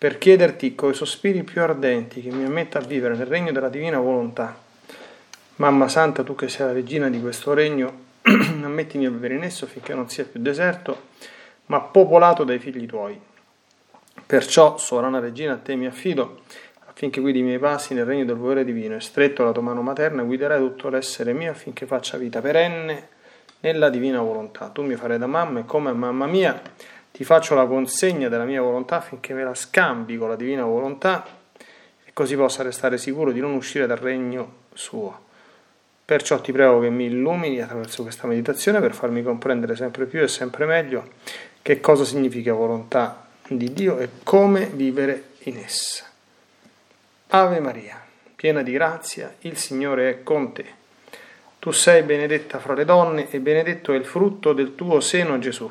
per chiederti coi sospiri più ardenti che mi ammetta a vivere nel regno della divina volontà. Mamma Santa, tu che sei la regina di questo regno, ammettimi a vivere in esso finché non sia più deserto, ma popolato dai figli tuoi. Perciò, sovrana regina, a te mi affido, affinché guidi i miei passi nel regno del volere divino, e stretto la tua mano materna guiderai tutto l'essere mio affinché faccia vita perenne nella divina volontà. Tu mi farai da mamma e come mamma mia ti faccio la consegna della mia volontà affinché me la scambi con la divina volontà e così possa restare sicuro di non uscire dal regno suo. Perciò ti prego che mi illumini attraverso questa meditazione per farmi comprendere sempre più e sempre meglio che cosa significa volontà di Dio e come vivere in essa. Ave Maria, piena di grazia, il Signore è con te. Tu sei benedetta fra le donne e benedetto è il frutto del tuo seno Gesù.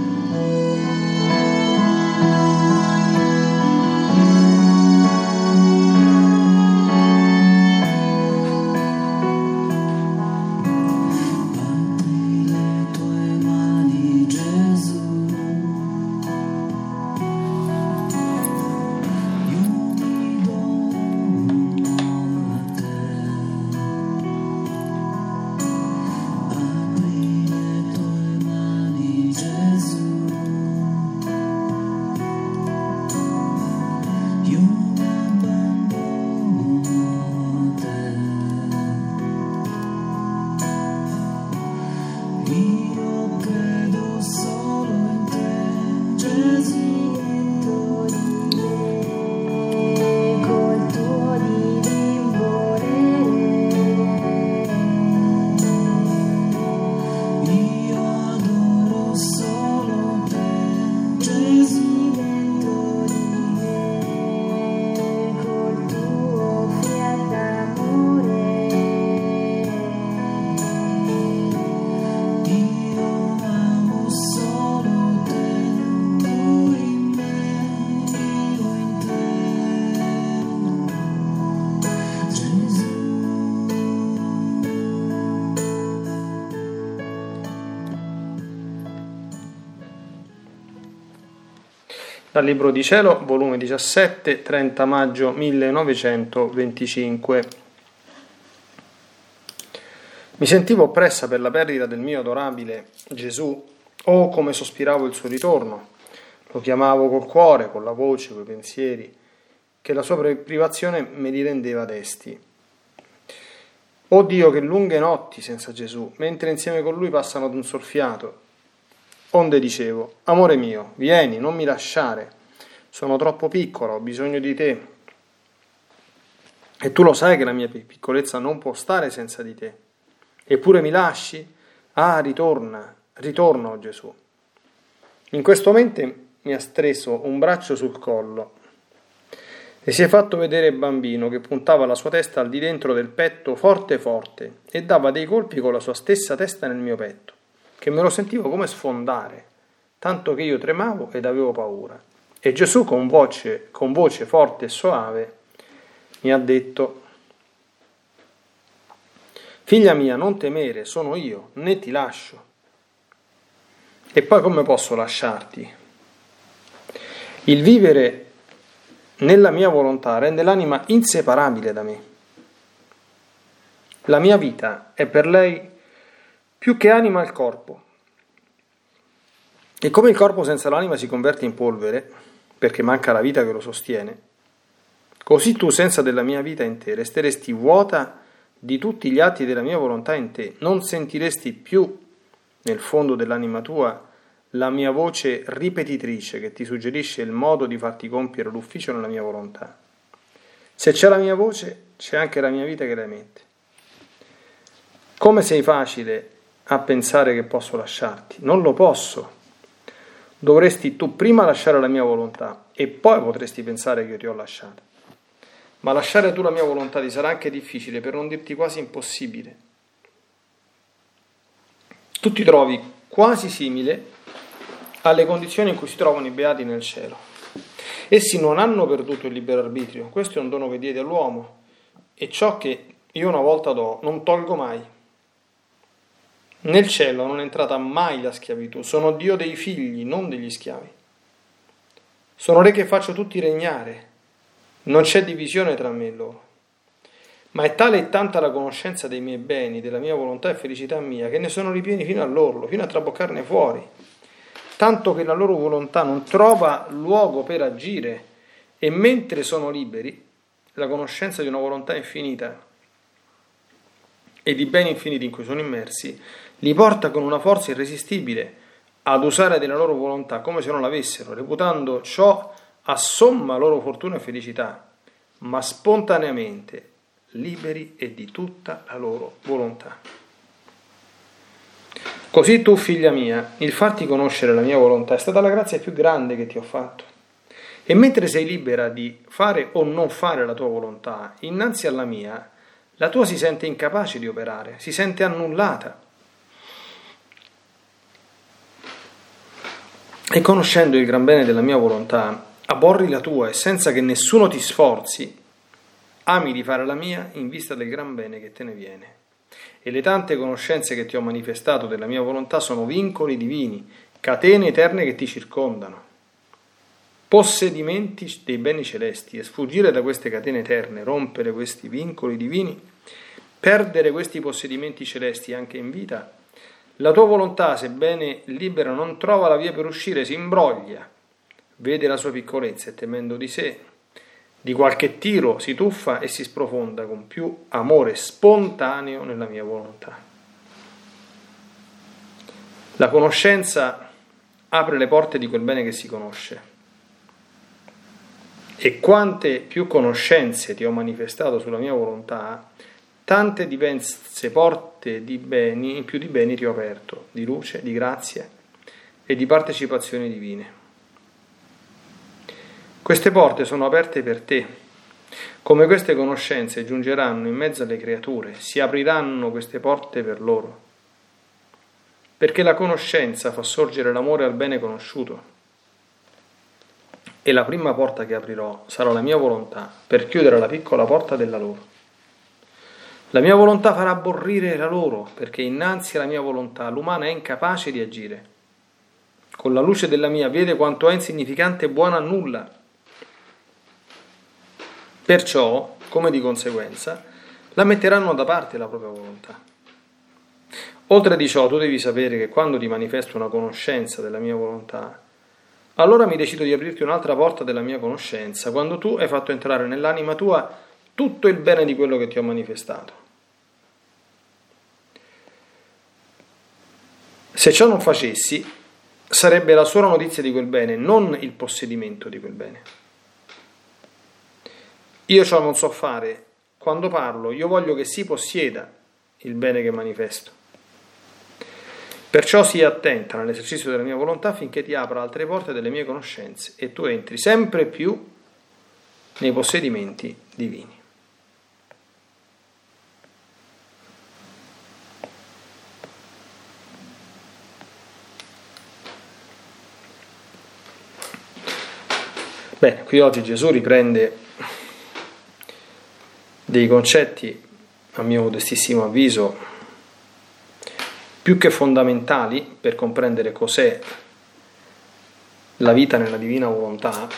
Dal Libro di Cielo, volume 17, 30 maggio 1925. Mi sentivo oppressa per la perdita del mio adorabile Gesù, oh come sospiravo il suo ritorno. Lo chiamavo col cuore, con la voce, coi pensieri, che la sua privazione me li rendeva desti. Oh Dio, che lunghe notti senza Gesù, mentre insieme con lui passano ad un soffiato, Onde dicevo, amore mio, vieni, non mi lasciare, sono troppo piccola, ho bisogno di te. E tu lo sai che la mia piccolezza non può stare senza di te. Eppure mi lasci? Ah, ritorna, oh Gesù. In questo momento mi ha streso un braccio sul collo e si è fatto vedere il bambino che puntava la sua testa al di dentro del petto forte forte e dava dei colpi con la sua stessa testa nel mio petto che me lo sentivo come sfondare, tanto che io tremavo ed avevo paura. E Gesù con voce, con voce forte e soave mi ha detto, Figlia mia, non temere, sono io, né ti lascio. E poi come posso lasciarti? Il vivere nella mia volontà rende l'anima inseparabile da me. La mia vita è per lei più che anima al corpo. E come il corpo senza l'anima si converte in polvere, perché manca la vita che lo sostiene, così tu senza della mia vita in te resteresti vuota di tutti gli atti della mia volontà in te, non sentiresti più nel fondo dell'anima tua la mia voce ripetitrice che ti suggerisce il modo di farti compiere l'ufficio nella mia volontà. Se c'è la mia voce, c'è anche la mia vita che la emette. Come sei facile a pensare che posso lasciarti? Non lo posso. Dovresti tu prima lasciare la mia volontà e poi potresti pensare che ti ho lasciato. Ma lasciare tu la mia volontà ti sarà anche difficile, per non dirti quasi impossibile. Tu ti trovi quasi simile alle condizioni in cui si trovano i beati nel cielo. Essi non hanno perduto il libero arbitrio, questo è un dono che diede all'uomo e ciò che io una volta do non tolgo mai. Nel cielo non è entrata mai la schiavitù, sono Dio dei figli, non degli schiavi. Sono re che faccio tutti regnare, non c'è divisione tra me e loro. Ma è tale e tanta la conoscenza dei miei beni, della mia volontà e felicità mia, che ne sono ripieni fino all'orlo, fino a traboccarne fuori, tanto che la loro volontà non trova luogo per agire, e mentre sono liberi, la conoscenza di una volontà infinita e di beni infiniti in cui sono immersi, li porta con una forza irresistibile ad usare della loro volontà come se non l'avessero, reputando ciò a somma loro fortuna e felicità, ma spontaneamente liberi e di tutta la loro volontà. Così tu, figlia mia, il farti conoscere la mia volontà è stata la grazia più grande che ti ho fatto. E mentre sei libera di fare o non fare la tua volontà, innanzi alla mia, la tua si sente incapace di operare, si sente annullata E conoscendo il gran bene della mia volontà, aborri la tua e senza che nessuno ti sforzi, ami di fare la mia in vista del gran bene che te ne viene. E le tante conoscenze che ti ho manifestato della mia volontà sono vincoli divini, catene eterne che ti circondano. Possedimenti dei beni celesti e sfuggire da queste catene eterne, rompere questi vincoli divini, perdere questi possedimenti celesti anche in vita, la tua volontà, sebbene libera, non trova la via per uscire, si imbroglia, vede la sua piccolezza e temendo di sé, di qualche tiro si tuffa e si sprofonda con più amore spontaneo nella mia volontà. La conoscenza apre le porte di quel bene che si conosce. E quante più conoscenze ti ho manifestato sulla mia volontà, tante diverse porte di beni, in più di beni ti ho aperto, di luce, di grazie e di partecipazioni divine. Queste porte sono aperte per te. Come queste conoscenze giungeranno in mezzo alle creature, si apriranno queste porte per loro. Perché la conoscenza fa sorgere l'amore al bene conosciuto. E la prima porta che aprirò sarà la mia volontà per chiudere la piccola porta della loro. La mia volontà farà aborrire la loro, perché innanzi alla mia volontà l'umana è incapace di agire. Con la luce della mia vede quanto è insignificante e buona a nulla. Perciò, come di conseguenza, la metteranno da parte la propria volontà. Oltre di ciò, tu devi sapere che quando ti manifesto una conoscenza della mia volontà, allora mi decido di aprirti un'altra porta della mia conoscenza, quando tu hai fatto entrare nell'anima tua tutto il bene di quello che ti ho manifestato. Se ciò non facessi, sarebbe la sola notizia di quel bene, non il possedimento di quel bene. Io ciò non so fare. Quando parlo, io voglio che si possieda il bene che manifesto. Perciò sii attenta nell'esercizio della mia volontà affinché ti apra altre porte delle mie conoscenze e tu entri sempre più nei possedimenti divini. Bene, qui oggi Gesù riprende dei concetti, a mio modestissimo avviso, più che fondamentali per comprendere cos'è la vita nella divina volontà,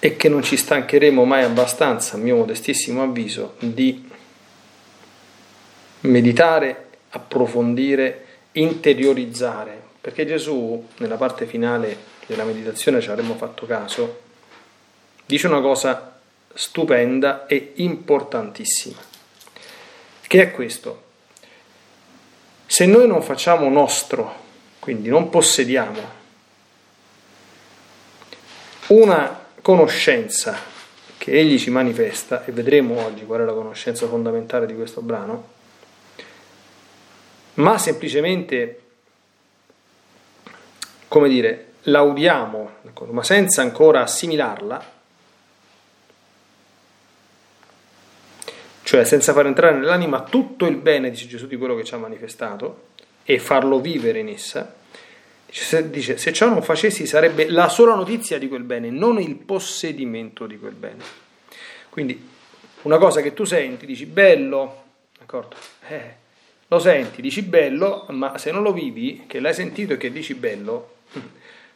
e che non ci stancheremo mai abbastanza, a mio modestissimo avviso, di meditare, approfondire, interiorizzare perché Gesù, nella parte finale della meditazione, ci avremmo fatto caso, dice una cosa stupenda e importantissima, che è questo. Se noi non facciamo nostro, quindi non possediamo una conoscenza che egli ci manifesta, e vedremo oggi qual è la conoscenza fondamentale di questo brano, ma semplicemente, come dire, laudiamo, ma senza ancora assimilarla, cioè senza far entrare nell'anima tutto il bene, dice Gesù, di quello che ci ha manifestato e farlo vivere in essa, dice, dice se ciò non facessi sarebbe la sola notizia di quel bene, non il possedimento di quel bene. Quindi una cosa che tu senti, dici bello, d'accordo? Eh, lo senti, dici bello, ma se non lo vivi, che l'hai sentito e che dici bello,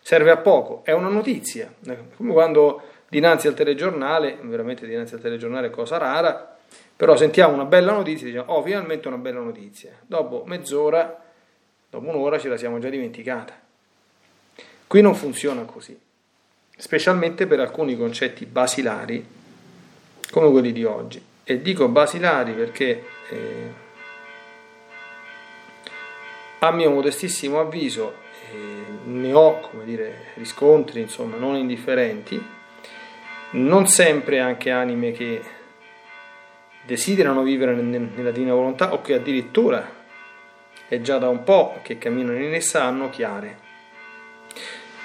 serve a poco, è una notizia. Come quando dinanzi al telegiornale, veramente dinanzi al telegiornale cosa rara, però sentiamo una bella notizia e diciamo, oh, finalmente una bella notizia. Dopo mezz'ora, dopo un'ora ce la siamo già dimenticata. Qui non funziona così, specialmente per alcuni concetti basilari come quelli di oggi. E dico basilari perché, eh, a mio modestissimo avviso, ne ho, come dire, riscontri, insomma, non indifferenti, non sempre anche anime che desiderano vivere nella divina volontà o che addirittura è già da un po' che camminano in essa hanno chiare.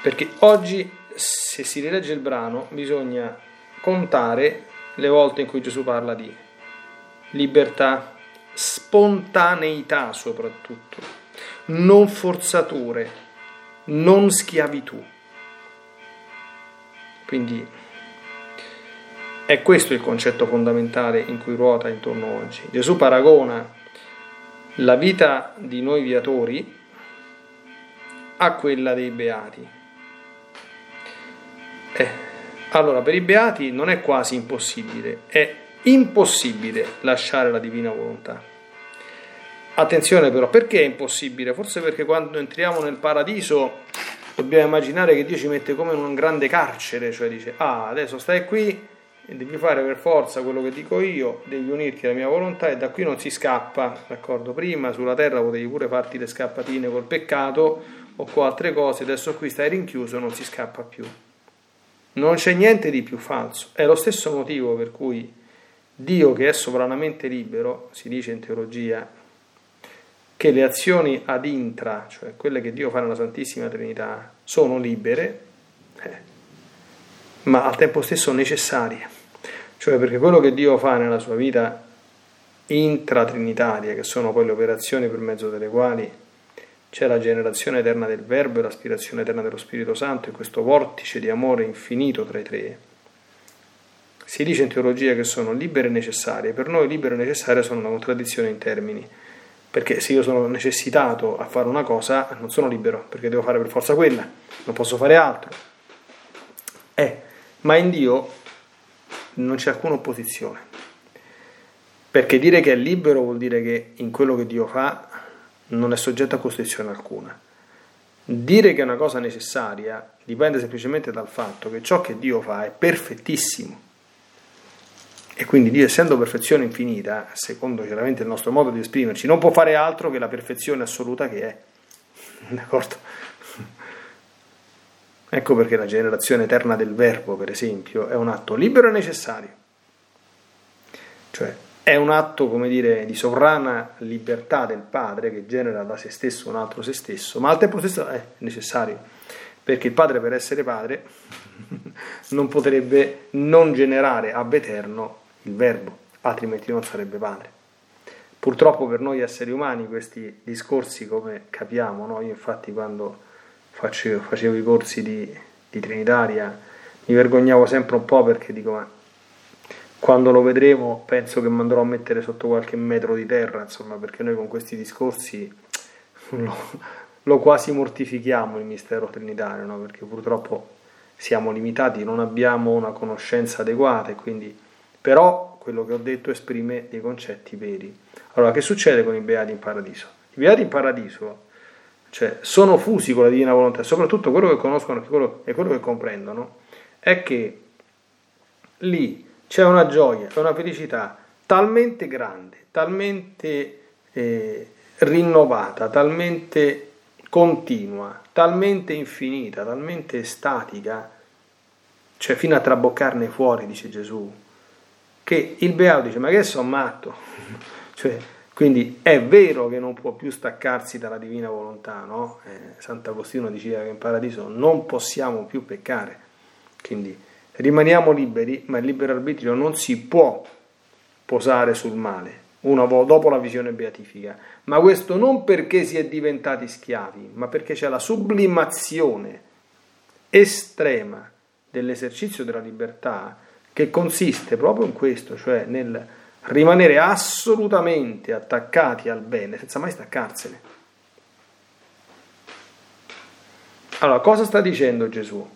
Perché oggi, se si rilegge il brano, bisogna contare le volte in cui Gesù parla di libertà, spontaneità soprattutto, non forzature, non schiavitù. Quindi è questo il concetto fondamentale in cui ruota intorno oggi. Gesù paragona la vita di noi viatori a quella dei beati. Eh, allora, per i beati non è quasi impossibile, è impossibile lasciare la divina volontà. Attenzione però, perché è impossibile? Forse perché quando entriamo nel paradiso dobbiamo immaginare che Dio ci mette come in un grande carcere, cioè dice, ah, adesso stai qui, e devi fare per forza quello che dico io, devi unirti alla mia volontà e da qui non si scappa, d'accordo? Prima sulla terra potevi pure farti le scappatine col peccato o con altre cose, adesso qui stai rinchiuso e non si scappa più. Non c'è niente di più falso, è lo stesso motivo per cui Dio che è sovranamente libero, si dice in teologia, che le azioni ad intra, cioè quelle che Dio fa nella Santissima Trinità, sono libere, eh, ma al tempo stesso necessarie. Cioè perché quello che Dio fa nella sua vita intratrinitaria, che sono poi le operazioni per mezzo delle quali c'è la generazione eterna del Verbo e l'aspirazione eterna dello Spirito Santo e questo vortice di amore infinito tra i tre, si dice in teologia che sono libere e necessarie. Per noi libere e necessarie sono una contraddizione in termini, perché se io sono necessitato a fare una cosa non sono libero, perché devo fare per forza quella, non posso fare altro. Eh, ma in Dio non c'è alcuna opposizione. Perché dire che è libero vuol dire che in quello che Dio fa non è soggetto a costrizione alcuna. Dire che è una cosa necessaria dipende semplicemente dal fatto che ciò che Dio fa è perfettissimo. E quindi Dio, essendo perfezione infinita, secondo chiaramente il nostro modo di esprimerci, non può fare altro che la perfezione assoluta che è. D'accordo? Ecco perché la generazione eterna del verbo, per esempio, è un atto libero e necessario. Cioè è un atto, come dire, di sovrana libertà del padre che genera da se stesso un altro se stesso, ma al tempo stesso è necessario, perché il padre per essere padre non potrebbe non generare ab eterno il verbo, altrimenti non sarebbe padre. Purtroppo per noi esseri umani questi discorsi, come capiamo, no? io infatti quando facevo, facevo i corsi di, di Trinitaria, mi vergognavo sempre un po' perché dico, ma quando lo vedremo penso che mi andrò a mettere sotto qualche metro di terra, insomma, perché noi con questi discorsi lo, lo quasi mortifichiamo il mistero trinitario, no? perché purtroppo siamo limitati, non abbiamo una conoscenza adeguata e quindi però quello che ho detto esprime dei concetti veri. Allora, che succede con i beati in paradiso? I beati in paradiso cioè sono fusi con la divina volontà, soprattutto quello che conoscono e quello, che comprendono, è che lì c'è una gioia e una felicità talmente grande, talmente eh, rinnovata, talmente continua, talmente infinita, talmente statica, cioè fino a traboccarne fuori, dice Gesù, che il beato dice ma che sono matto? cioè, quindi è vero che non può più staccarsi dalla divina volontà, no? Eh, Sant'Agostino diceva che in paradiso non possiamo più peccare, quindi rimaniamo liberi, ma il libero arbitrio non si può posare sul male, una dopo la visione beatifica, ma questo non perché si è diventati schiavi, ma perché c'è la sublimazione estrema dell'esercizio della libertà che consiste proprio in questo, cioè nel rimanere assolutamente attaccati al bene senza mai staccarsene. Allora, cosa sta dicendo Gesù?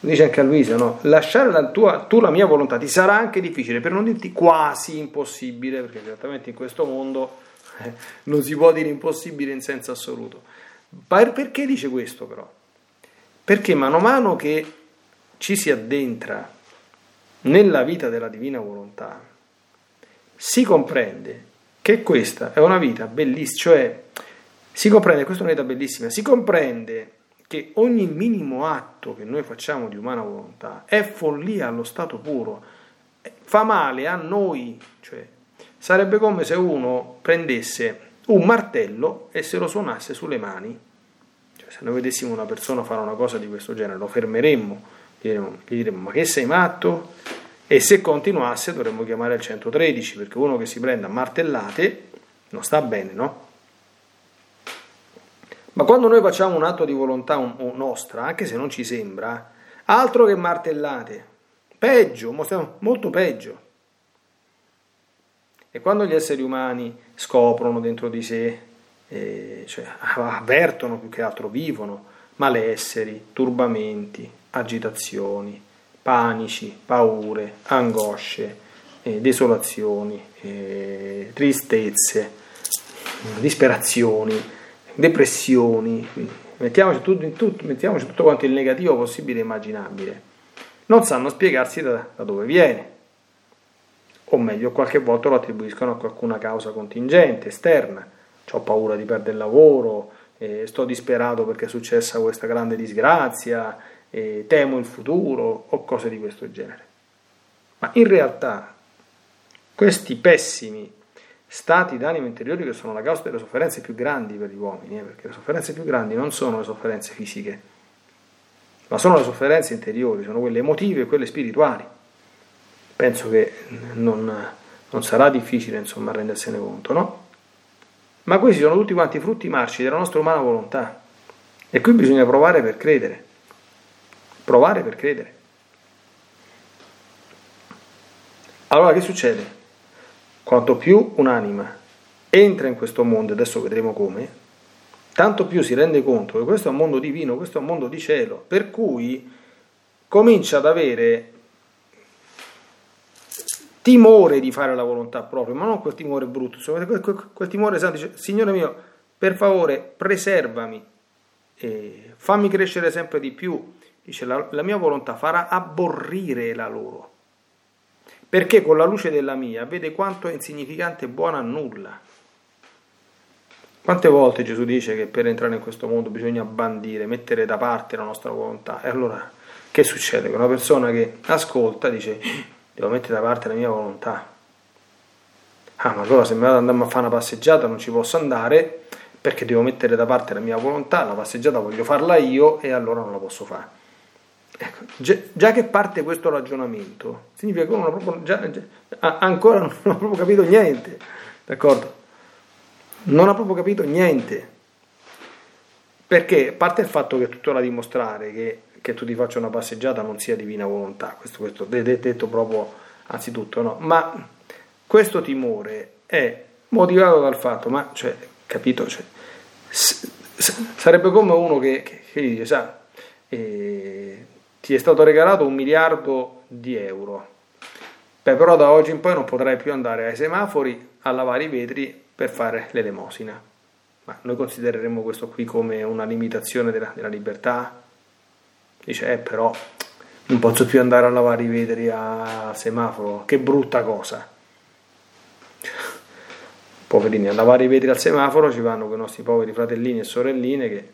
Dice anche a Luisa, no? Lasciare la tua, tu la mia volontà ti sarà anche difficile, per non dirti quasi impossibile, perché certamente in questo mondo eh, non si può dire impossibile in senso assoluto. Perché dice questo però? Perché mano a mano che ci si addentra nella vita della divina volontà, si comprende che questa è una vita bellissima, cioè si comprende, questa è una vita bellissima, si comprende che ogni minimo atto che noi facciamo di umana volontà è follia allo stato puro, fa male a noi, cioè sarebbe come se uno prendesse un martello e se lo suonasse sulle mani. Cioè, se noi vedessimo una persona fare una cosa di questo genere, lo fermeremmo, gli diremmo, ma che sei matto? E se continuasse dovremmo chiamare il 113 perché uno che si prende a martellate non sta bene, no? Ma quando noi facciamo un atto di volontà nostra, anche se non ci sembra, altro che martellate, peggio, molto peggio. E quando gli esseri umani scoprono dentro di sé, eh, cioè avvertono più che altro, vivono malesseri, turbamenti, agitazioni, panici, paure, angosce, eh, desolazioni, eh, tristezze, disperazioni, depressioni, mettiamoci tutto, tutto, mettiamoci tutto quanto il negativo possibile e immaginabile, non sanno spiegarsi da, da dove viene, o meglio, qualche volta lo attribuiscono a qualcuna causa contingente, esterna, ho paura di perdere il lavoro, eh, sto disperato perché è successa questa grande disgrazia, eh, temo il futuro o cose di questo genere. Ma in realtà questi pessimi stati d'animo interiori che sono la causa delle sofferenze più grandi per gli uomini, eh, perché le sofferenze più grandi non sono le sofferenze fisiche, ma sono le sofferenze interiori, sono quelle emotive e quelle spirituali. Penso che non, non sarà difficile insomma rendersene conto, no? Ma questi sono tutti quanti frutti marci della nostra umana volontà. E qui bisogna provare per credere. Provare per credere. Allora che succede? Quanto più un'anima entra in questo mondo, adesso vedremo come, tanto più si rende conto che questo è un mondo divino, questo è un mondo di cielo, per cui comincia ad avere timore di fare la volontà propria, ma non quel timore brutto, quel, timore santo, dice, Signore mio, per favore, preservami, fammi crescere sempre di più, dice, la, la mia volontà farà abborrire la loro perché con la luce della mia vede quanto è insignificante e buono a nulla. Quante volte Gesù dice che per entrare in questo mondo bisogna bandire, mettere da parte la nostra volontà? E allora che succede? Che una persona che ascolta dice devo mettere da parte la mia volontà. Ah, ma allora se mi vado ad andare a fare una passeggiata non ci posso andare perché devo mettere da parte la mia volontà, la passeggiata voglio farla io e allora non la posso fare. Ecco, già, che parte questo ragionamento, significa che uno proprio, già, già, ancora non ha proprio capito niente, d'accordo? Non ha proprio capito niente. Perché, a parte il fatto che è tutto da dimostrare che, che tu ti faccia una passeggiata non sia divina volontà, questo, questo detto proprio anzitutto, no? Ma questo timore è motivato dal fatto, ma, cioè, capito? Cioè, sarebbe come uno che, che, che dice, sa, eh, ti è stato regalato un miliardo di euro. Beh, però da oggi in poi non potrai più andare ai semafori a lavare i vetri per fare l'elemosina. Ma noi considereremo questo qui come una limitazione della, della libertà? Dice, eh però non posso più andare a lavare i vetri al semaforo, che brutta cosa. Poverini, a lavare i vetri al semaforo ci vanno quei nostri poveri fratellini e sorelline che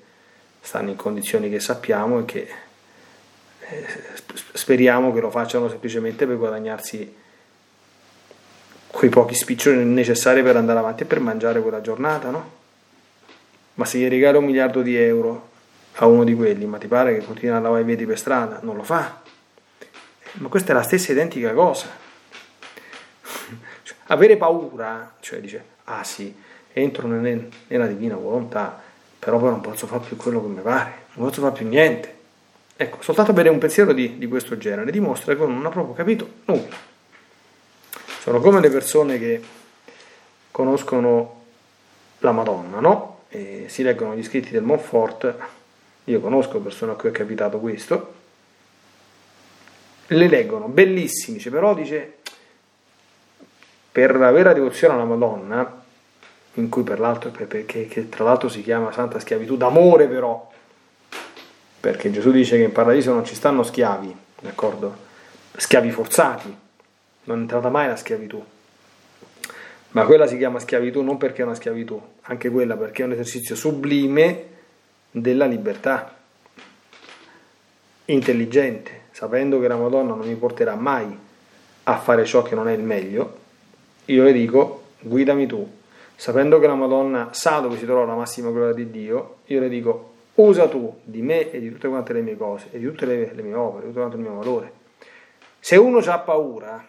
stanno in condizioni che sappiamo e che speriamo che lo facciano semplicemente per guadagnarsi quei pochi spiccioli necessari per andare avanti e per mangiare quella giornata, no? Ma se gli regala un miliardo di euro a uno di quelli, ma ti pare che continua a lavare i piedi per strada? Non lo fa. Ma questa è la stessa identica cosa. Cioè, avere paura, cioè dice, ah sì, entro nella divina volontà, però poi non posso fare più quello che mi pare, non posso fare più niente. Ecco, soltanto avere un pensiero di, di questo genere dimostra che non ha proprio capito nulla. Sono come le persone che conoscono la Madonna, no? E si leggono gli scritti del Montfort, io conosco persone a cui è capitato questo, le leggono, bellissimi, però dice, per la vera devozione alla Madonna, in cui per l'altro, perché, che tra l'altro si chiama santa schiavitù d'amore però, perché Gesù dice che in paradiso non ci stanno schiavi, d'accordo? Schiavi forzati, non è entrata mai la schiavitù. Ma quella si chiama schiavitù non perché è una schiavitù, anche quella perché è un esercizio sublime della libertà, intelligente, sapendo che la Madonna non mi porterà mai a fare ciò che non è il meglio, io le dico guidami tu, sapendo che la Madonna sa dove si trova la massima gloria di Dio, io le dico usa tu di me e di tutte quante le mie cose e di tutte le, le mie opere, di tutto quanto il mio valore. Se uno ha paura,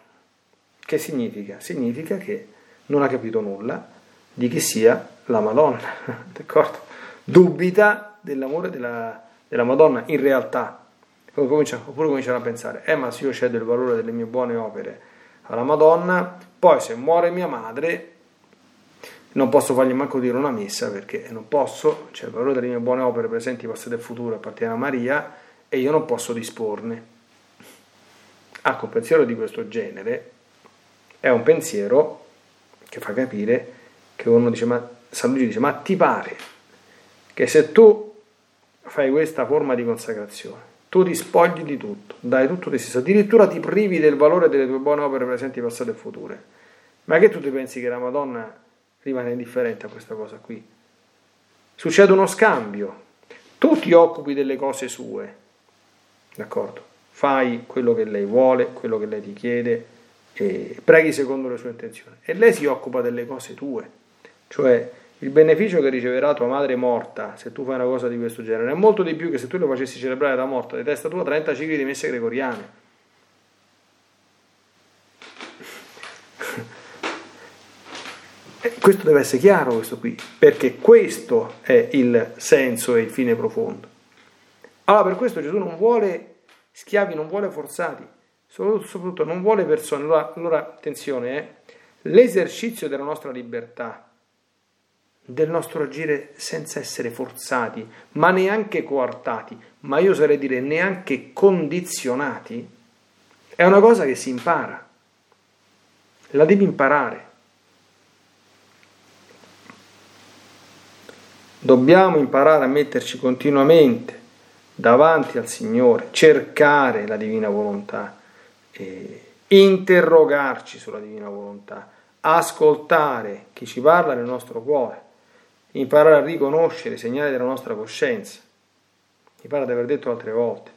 che significa? Significa che non ha capito nulla di chi sia la Madonna, d'accordo? Dubita dell'amore della, della Madonna in realtà, oppure cominciano a pensare, eh ma se io cedo il valore delle mie buone opere alla Madonna, poi se muore mia madre non posso fargli manco dire una messa perché non posso, cioè il valore delle mie buone opere presenti, passate e future appartiene a Maria e io non posso disporne. Ecco, un pensiero di questo genere è un pensiero che fa capire che uno dice, ma San Luigi dice, ma ti pare che se tu fai questa forma di consacrazione, tu ti spogli di tutto, dai tutto di stesso, addirittura ti privi del valore delle tue buone opere presenti, passate e future, ma che tu ti pensi che la Madonna rimane indifferente a questa cosa qui. Succede uno scambio, tu ti occupi delle cose sue, d'accordo? Fai quello che lei vuole, quello che lei ti chiede, preghi secondo le sue intenzioni. E lei si occupa delle cose tue, cioè il beneficio che riceverà tua madre morta se tu fai una cosa di questo genere è molto di più che se tu le facessi celebrare la morte di testa tua 30 cicli di messe gregoriane. Questo deve essere chiaro, questo qui, perché questo è il senso e il fine profondo. Allora, per questo Gesù non vuole schiavi, non vuole forzati, soprattutto non vuole persone. Allora, allora attenzione, eh, l'esercizio della nostra libertà, del nostro agire senza essere forzati, ma neanche coartati, ma io oserei dire neanche condizionati, è una cosa che si impara. La devi imparare. Dobbiamo imparare a metterci continuamente davanti al Signore, cercare la divina volontà, interrogarci sulla divina volontà, ascoltare chi ci parla nel nostro cuore, imparare a riconoscere i segnali della nostra coscienza. Mi pare di aver detto altre volte,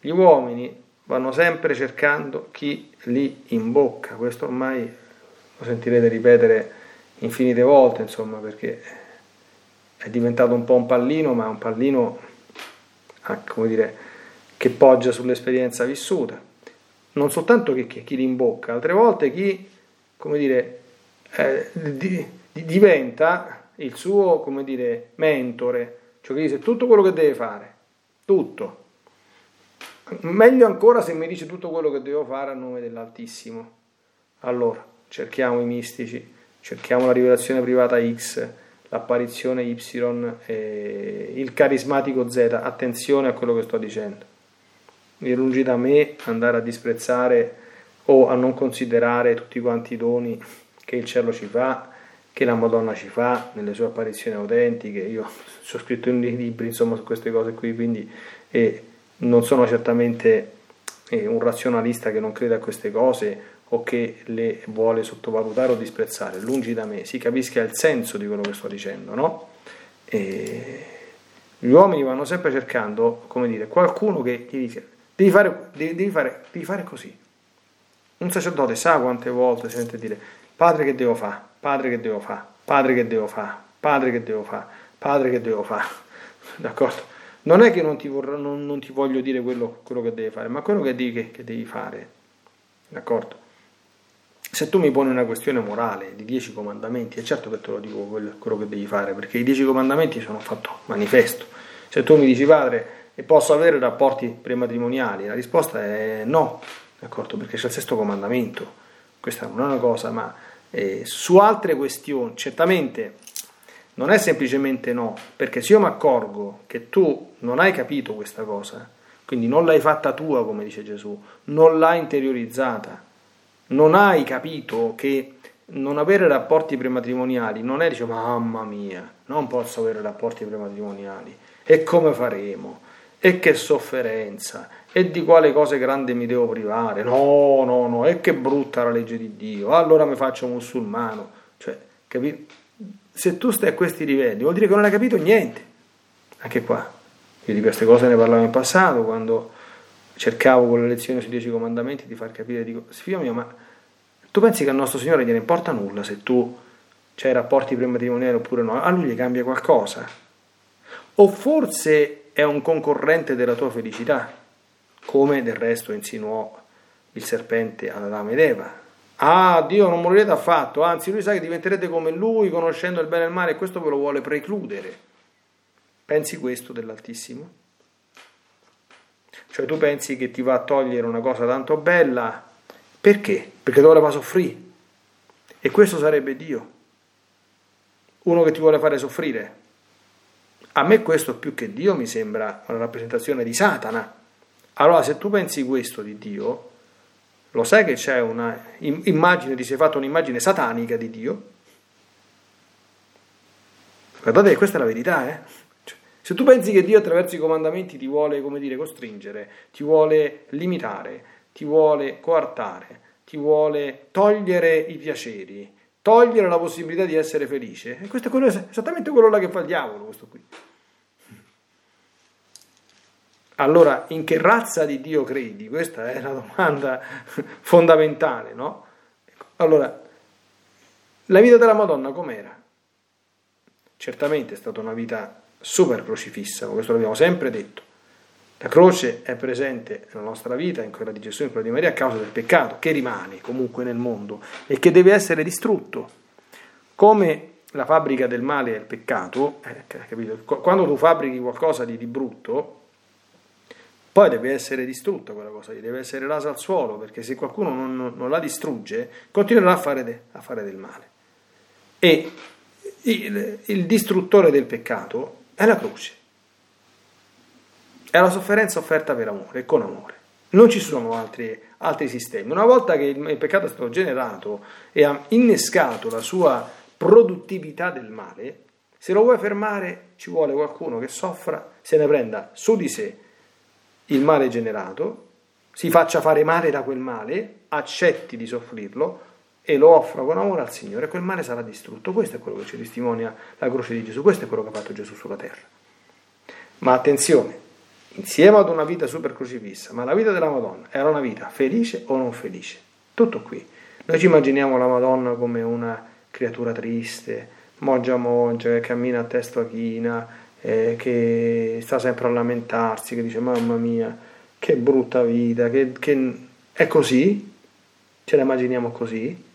gli uomini vanno sempre cercando chi li imbocca, questo ormai lo sentirete ripetere infinite volte, insomma, perché è diventato un po' un pallino, ma un pallino ah, come dire, che poggia sull'esperienza vissuta. Non soltanto che, che chi li imbocca, altre volte chi come dire, eh, di, di, diventa il suo come dire, mentore, cioè che dice tutto quello che deve fare, tutto. Meglio ancora se mi dice tutto quello che devo fare a nome dell'Altissimo. Allora, cerchiamo i mistici, cerchiamo la rivelazione privata X, l'apparizione Y e il carismatico Z, attenzione a quello che sto dicendo. È lungi da me andare a disprezzare o a non considerare tutti quanti i doni che il cielo ci fa, che la Madonna ci fa nelle sue apparizioni autentiche. Io ho scritto in libri insomma, su queste cose qui, quindi eh, non sono certamente eh, un razionalista che non crede a queste cose o che le vuole sottovalutare o disprezzare, lungi da me, si capisca il senso di quello che sto dicendo, no? E gli uomini vanno sempre cercando, come dire, qualcuno che gli dice Devi fare, devi, devi, fare, devi fare così. Un sacerdote sa quante volte sente dire, padre che devo fare, padre che devo fare, padre che devo fare, padre che devo fare, padre che devo fare. D'accordo? Non è che non ti, vorrò, non, non ti voglio dire quello, quello, che devi fare, ma quello che devi, che, che devi fare. D'accordo? Se tu mi poni una questione morale di dieci comandamenti, è certo che te lo dico quello, quello che devi fare, perché i dieci comandamenti sono fatto manifesto. Se tu mi dici, padre, e posso avere rapporti prematrimoniali, la risposta è no, d'accordo? Perché c'è il sesto comandamento. Questa non è una cosa, ma eh, su altre questioni, certamente non è semplicemente no, perché se io mi accorgo che tu non hai capito questa cosa, quindi non l'hai fatta tua, come dice Gesù, non l'hai interiorizzata, non hai capito che non avere rapporti prematrimoniali non è dice mamma mia, non posso avere rapporti prematrimoniali, e come faremo? E che sofferenza, e di quale cose grande mi devo privare? No, no, no, e che brutta la legge di Dio, allora mi faccio musulmano, cioè, capito? se tu stai a questi livelli, vuol dire che non hai capito niente. Anche qua, io di queste cose ne parlavo in passato, quando cercavo con le lezioni sui dieci comandamenti di far capire, dico, figlio mio, ma tu pensi che al nostro Signore gliene importa nulla se tu hai rapporti prematrimoniali oppure no? A lui gli cambia qualcosa? O forse è un concorrente della tua felicità, come del resto insinuò il serpente ad Adamo ed Eva, Ah, Dio non morirete affatto, anzi lui sa che diventerete come lui, conoscendo il bene e il male, e questo ve lo vuole precludere. Pensi questo dell'Altissimo? Cioè tu pensi che ti va a togliere una cosa tanto bella, perché? Perché te fa soffrire. E questo sarebbe Dio. Uno che ti vuole fare soffrire. A me questo più che Dio mi sembra una rappresentazione di Satana. Allora se tu pensi questo di Dio, lo sai che c'è una immagine, ti sei fatto un'immagine satanica di Dio? Guardate questa è la verità, eh? Se tu pensi che Dio attraverso i comandamenti ti vuole, come dire, costringere, ti vuole limitare, ti vuole coartare, ti vuole togliere i piaceri, togliere la possibilità di essere felice, e questo è quello, esattamente quello là che fa il diavolo, questo qui. Allora, in che razza di Dio credi? Questa è la domanda fondamentale, no? Allora, la vita della Madonna com'era? Certamente è stata una vita super crocifissa, questo l'abbiamo sempre detto. La croce è presente nella nostra vita, in quella di Gesù, in quella di Maria, a causa del peccato, che rimane comunque nel mondo e che deve essere distrutto. Come la fabbrica del male è il peccato, eh, quando tu fabbrichi qualcosa di, di brutto, poi deve essere distrutta quella cosa deve essere rasa al suolo, perché se qualcuno non, non la distrugge, continuerà a fare, de, a fare del male. E il, il, distruttore del peccato è la croce, è la sofferenza offerta per amore e con amore. Non ci sono altri, altri sistemi. Una volta che il, il peccato è stato generato e ha innescato la sua produttività del male, se lo vuoi fermare ci vuole qualcuno che soffra, se ne prenda su di sé il male generato, si faccia fare male da quel male, accetti di soffrirlo e lo offra con amore al Signore, quel male sarà distrutto. Questo è quello che ci testimonia la croce di Gesù, questo è quello che ha fatto Gesù sulla terra. Ma attenzione, insieme ad una vita super crocifissa, ma la vita della Madonna era una vita felice o non felice? Tutto qui. Noi ci immaginiamo la Madonna come una creatura triste, moggia moggia, che cammina a testa china, eh, che sta sempre a lamentarsi, che dice mamma mia, che brutta vita, che, che... è così? Ce la immaginiamo così?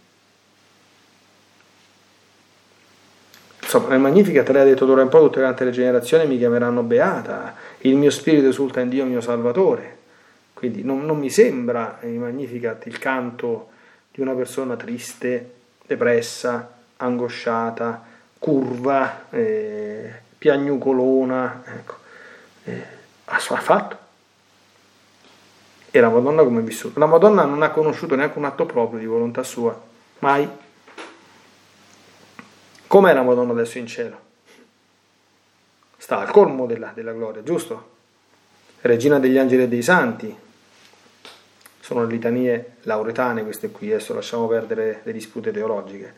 Insomma, nel Magnificat lei ha detto d'ora in poi tutte quante le generazioni mi chiameranno beata, il mio spirito esulta in Dio mio Salvatore. Quindi non, non mi sembra il Magnificat il canto di una persona triste, depressa, angosciata, curva, eh, piagnucolona, ecco. Eh, ha fatto. E la Madonna come è vissuta? La Madonna non ha conosciuto neanche un atto proprio di volontà sua, mai. Com'è la Madonna adesso in cielo? Sta al colmo della, della gloria, giusto? Regina degli angeli e dei santi. Sono le litanie lauretane queste qui, adesso lasciamo perdere le dispute teologiche.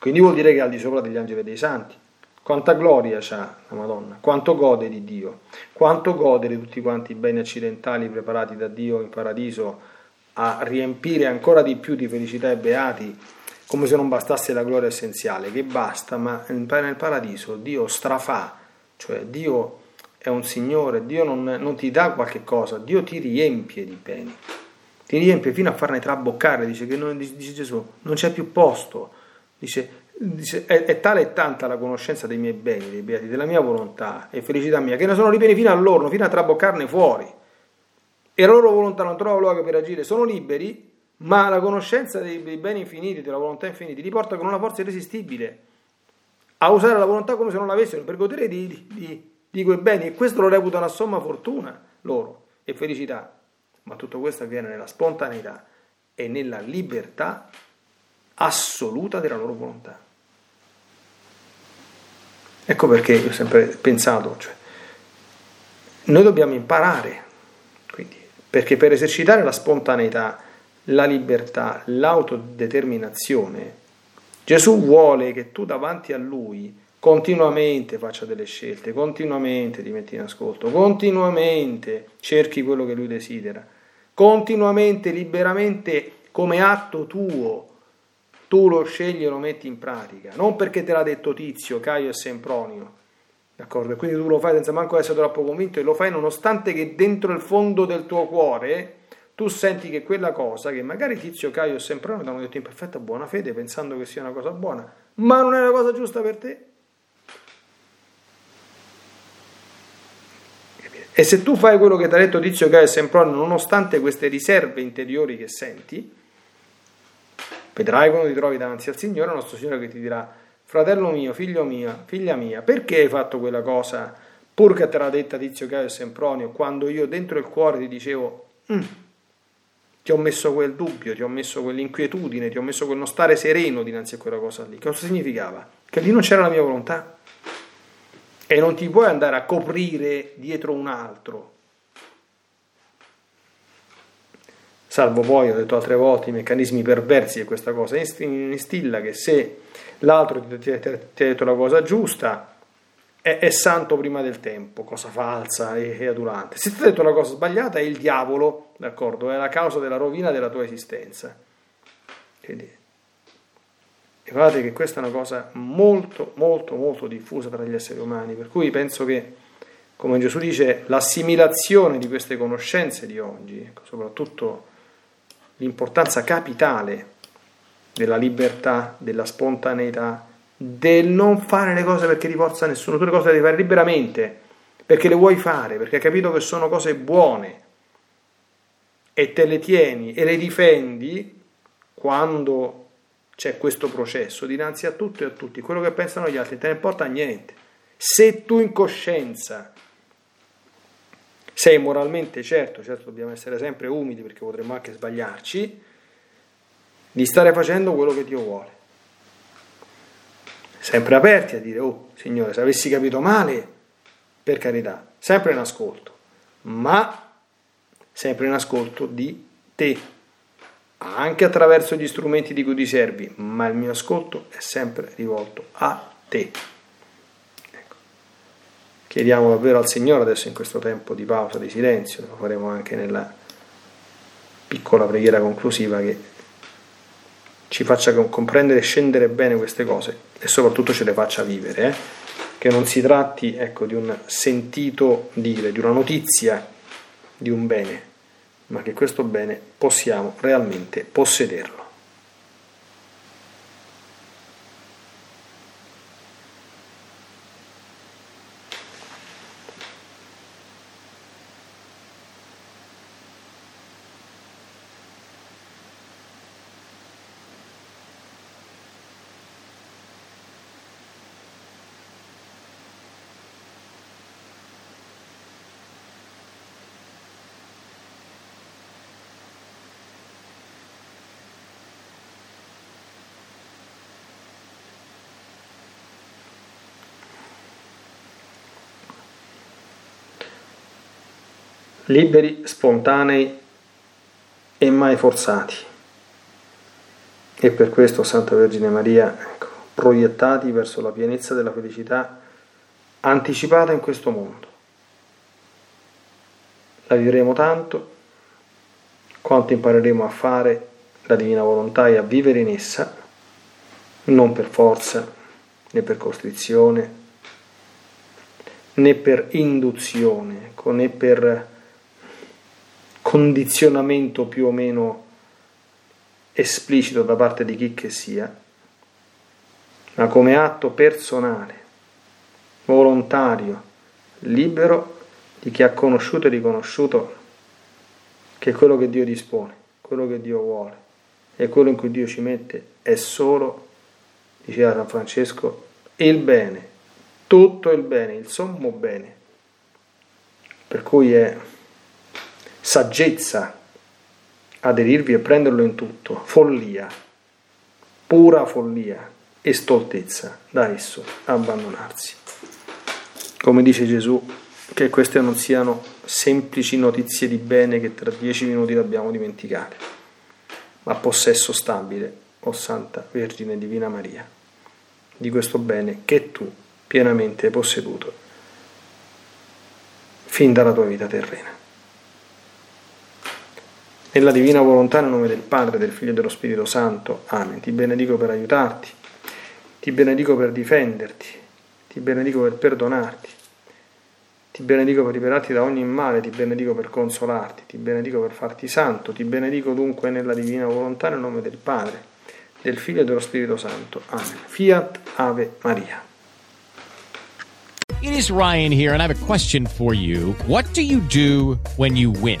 Quindi vuol dire che è al di sopra degli angeli e dei santi quanta gloria c'ha la Madonna, quanto gode di Dio, quanto gode di tutti quanti i beni accidentali preparati da Dio in paradiso a riempire ancora di più di felicità e beati, come se non bastasse la gloria essenziale, che basta, ma nel paradiso Dio strafà, cioè Dio è un Signore, Dio non, non ti dà qualche cosa, Dio ti riempie di beni, ti riempie fino a farne traboccare, dice, che non, dice Gesù, non c'è più posto, dice Dice, è, è, tale e tanta la conoscenza dei miei beni, dei beati, della mia volontà e felicità mia, che ne sono liberi fino all'orno, fino a traboccarne fuori. E la loro volontà non trova luogo per agire, sono liberi, ma la conoscenza dei, beni infiniti, della volontà infinita, li porta con una forza irresistibile a usare la volontà come se non l'avessero, per godere di, di, di, quei beni. E questo lo reputano una somma fortuna loro e felicità. Ma tutto questo avviene nella spontaneità e nella libertà assoluta della loro volontà. Ecco perché io ho sempre pensato, cioè, noi dobbiamo imparare, quindi, perché per esercitare la spontaneità, la libertà, l'autodeterminazione, Gesù vuole che tu davanti a Lui continuamente faccia delle scelte, continuamente ti metti in ascolto, continuamente cerchi quello che Lui desidera, continuamente, liberamente, come atto tuo, tu lo scegli e lo metti in pratica, non perché te l'ha detto Tizio, Caio e Sempronio, d'accordo? E quindi tu lo fai senza manco essere troppo convinto e lo fai nonostante che dentro il fondo del tuo cuore tu senti che quella cosa, che magari Tizio, Caio e Sempronio ti hanno detto in perfetta buona fede, pensando che sia una cosa buona, ma non è la cosa giusta per te. E se tu fai quello che ti ha detto Tizio, Caio e Sempronio, nonostante queste riserve interiori che senti, Vedrai quando ti trovi davanti al Signore, il nostro Signore che ti dirà, fratello mio, figlio mio, figlia mia, perché hai fatto quella cosa, pur che te l'ha detta Tizio Caio e Sempronio, quando io dentro il cuore ti dicevo, mm, ti ho messo quel dubbio, ti ho messo quell'inquietudine, ti ho messo quel non stare sereno dinanzi a quella cosa lì. Cosa significava? Che lì non c'era la mia volontà. E non ti puoi andare a coprire dietro un altro, salvo poi, ho detto altre volte, i meccanismi perversi di questa cosa, instilla che se l'altro ti, ha detto la cosa giusta, è, è, santo prima del tempo, cosa falsa e, e adulante. Se ti ha detto la cosa sbagliata, è il diavolo, d'accordo? È la causa della rovina della tua esistenza. Quindi, e guardate che questa è una cosa molto, molto, molto diffusa tra gli esseri umani, per cui penso che, come Gesù dice, l'assimilazione di queste conoscenze di oggi, ecco, soprattutto l'importanza capitale della libertà, della spontaneità, del non fare le cose perché ti forza nessuno, tu le cose le devi fare liberamente, perché le vuoi fare, perché hai capito che sono cose buone e te le tieni e le difendi quando c'è questo processo dinanzi a tutto e a tutti, quello che pensano gli altri te ne importa niente. Se tu in coscienza sei moralmente certo, certo dobbiamo essere sempre umili perché potremmo anche sbagliarci, di stare facendo quello che Dio vuole. Sempre aperti a dire, oh Signore, se avessi capito male, per carità, sempre in ascolto, ma sempre in ascolto di te, anche attraverso gli strumenti di cui ti servi, ma il mio ascolto è sempre rivolto a te. Chiediamo davvero al Signore adesso in questo tempo di pausa, di silenzio, lo faremo anche nella piccola preghiera conclusiva che ci faccia comprendere e scendere bene queste cose e soprattutto ce le faccia vivere, eh? che non si tratti ecco, di un sentito dire, di una notizia di un bene, ma che questo bene possiamo realmente possederlo. Liberi, spontanei e mai forzati. E per questo, Santa Vergine Maria, ecco, proiettati verso la pienezza della felicità anticipata in questo mondo. La vivremo tanto quanto impareremo a fare la divina volontà e a vivere in essa, non per forza né per costrizione né per induzione, né per condizionamento più o meno esplicito da parte di chi che sia, ma come atto personale, volontario, libero di chi ha conosciuto e riconosciuto che quello che Dio dispone, quello che Dio vuole e quello in cui Dio ci mette è solo, diceva San Francesco, il bene, tutto il bene, il sommo bene. Per cui è saggezza aderirvi e prenderlo in tutto, follia, pura follia e stoltezza da esso abbandonarsi. Come dice Gesù, che queste non siano semplici notizie di bene che tra dieci minuti dobbiamo dimenticare, ma possesso stabile, o Santa Vergine Divina Maria, di questo bene che tu pienamente hai posseduto fin dalla tua vita terrena. Nella divina volontà, nel nome del Padre, del Figlio e dello Spirito Santo. Amen. Ti benedico per aiutarti, ti benedico per difenderti, ti benedico per perdonarti, ti benedico per liberarti da ogni male, ti benedico per consolarti, ti benedico per farti santo, ti benedico dunque nella divina volontà, nel nome del Padre, del Figlio e dello Spirito Santo. Amen. Fiat Ave Maria. It is Ryan here, and I have a question for you. What do you do when you win?